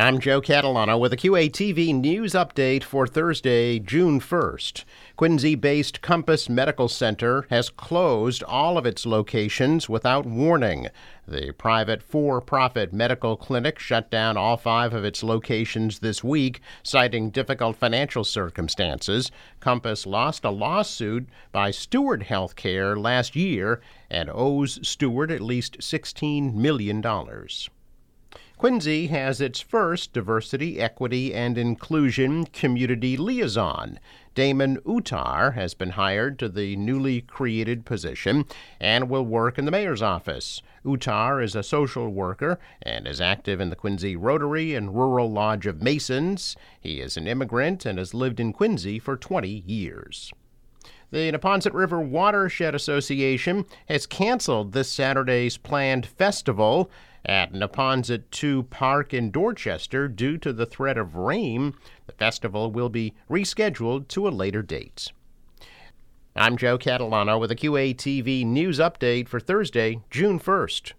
I'm Joe Catalano with a QATV news update for Thursday, June 1st. Quincy based Compass Medical Center has closed all of its locations without warning. The private for profit medical clinic shut down all five of its locations this week, citing difficult financial circumstances. Compass lost a lawsuit by Steward Healthcare last year and owes Steward at least $16 million. Quincy has its first diversity, equity, and inclusion community liaison. Damon Utar has been hired to the newly created position and will work in the mayor's office. Utar is a social worker and is active in the Quincy Rotary and Rural Lodge of Masons. He is an immigrant and has lived in Quincy for 20 years. The Neponset River Watershed Association has canceled this Saturday's planned festival at Neponset 2 Park in Dorchester due to the threat of rain. The festival will be rescheduled to a later date. I'm Joe Catalano with a QATV news update for Thursday, June 1st.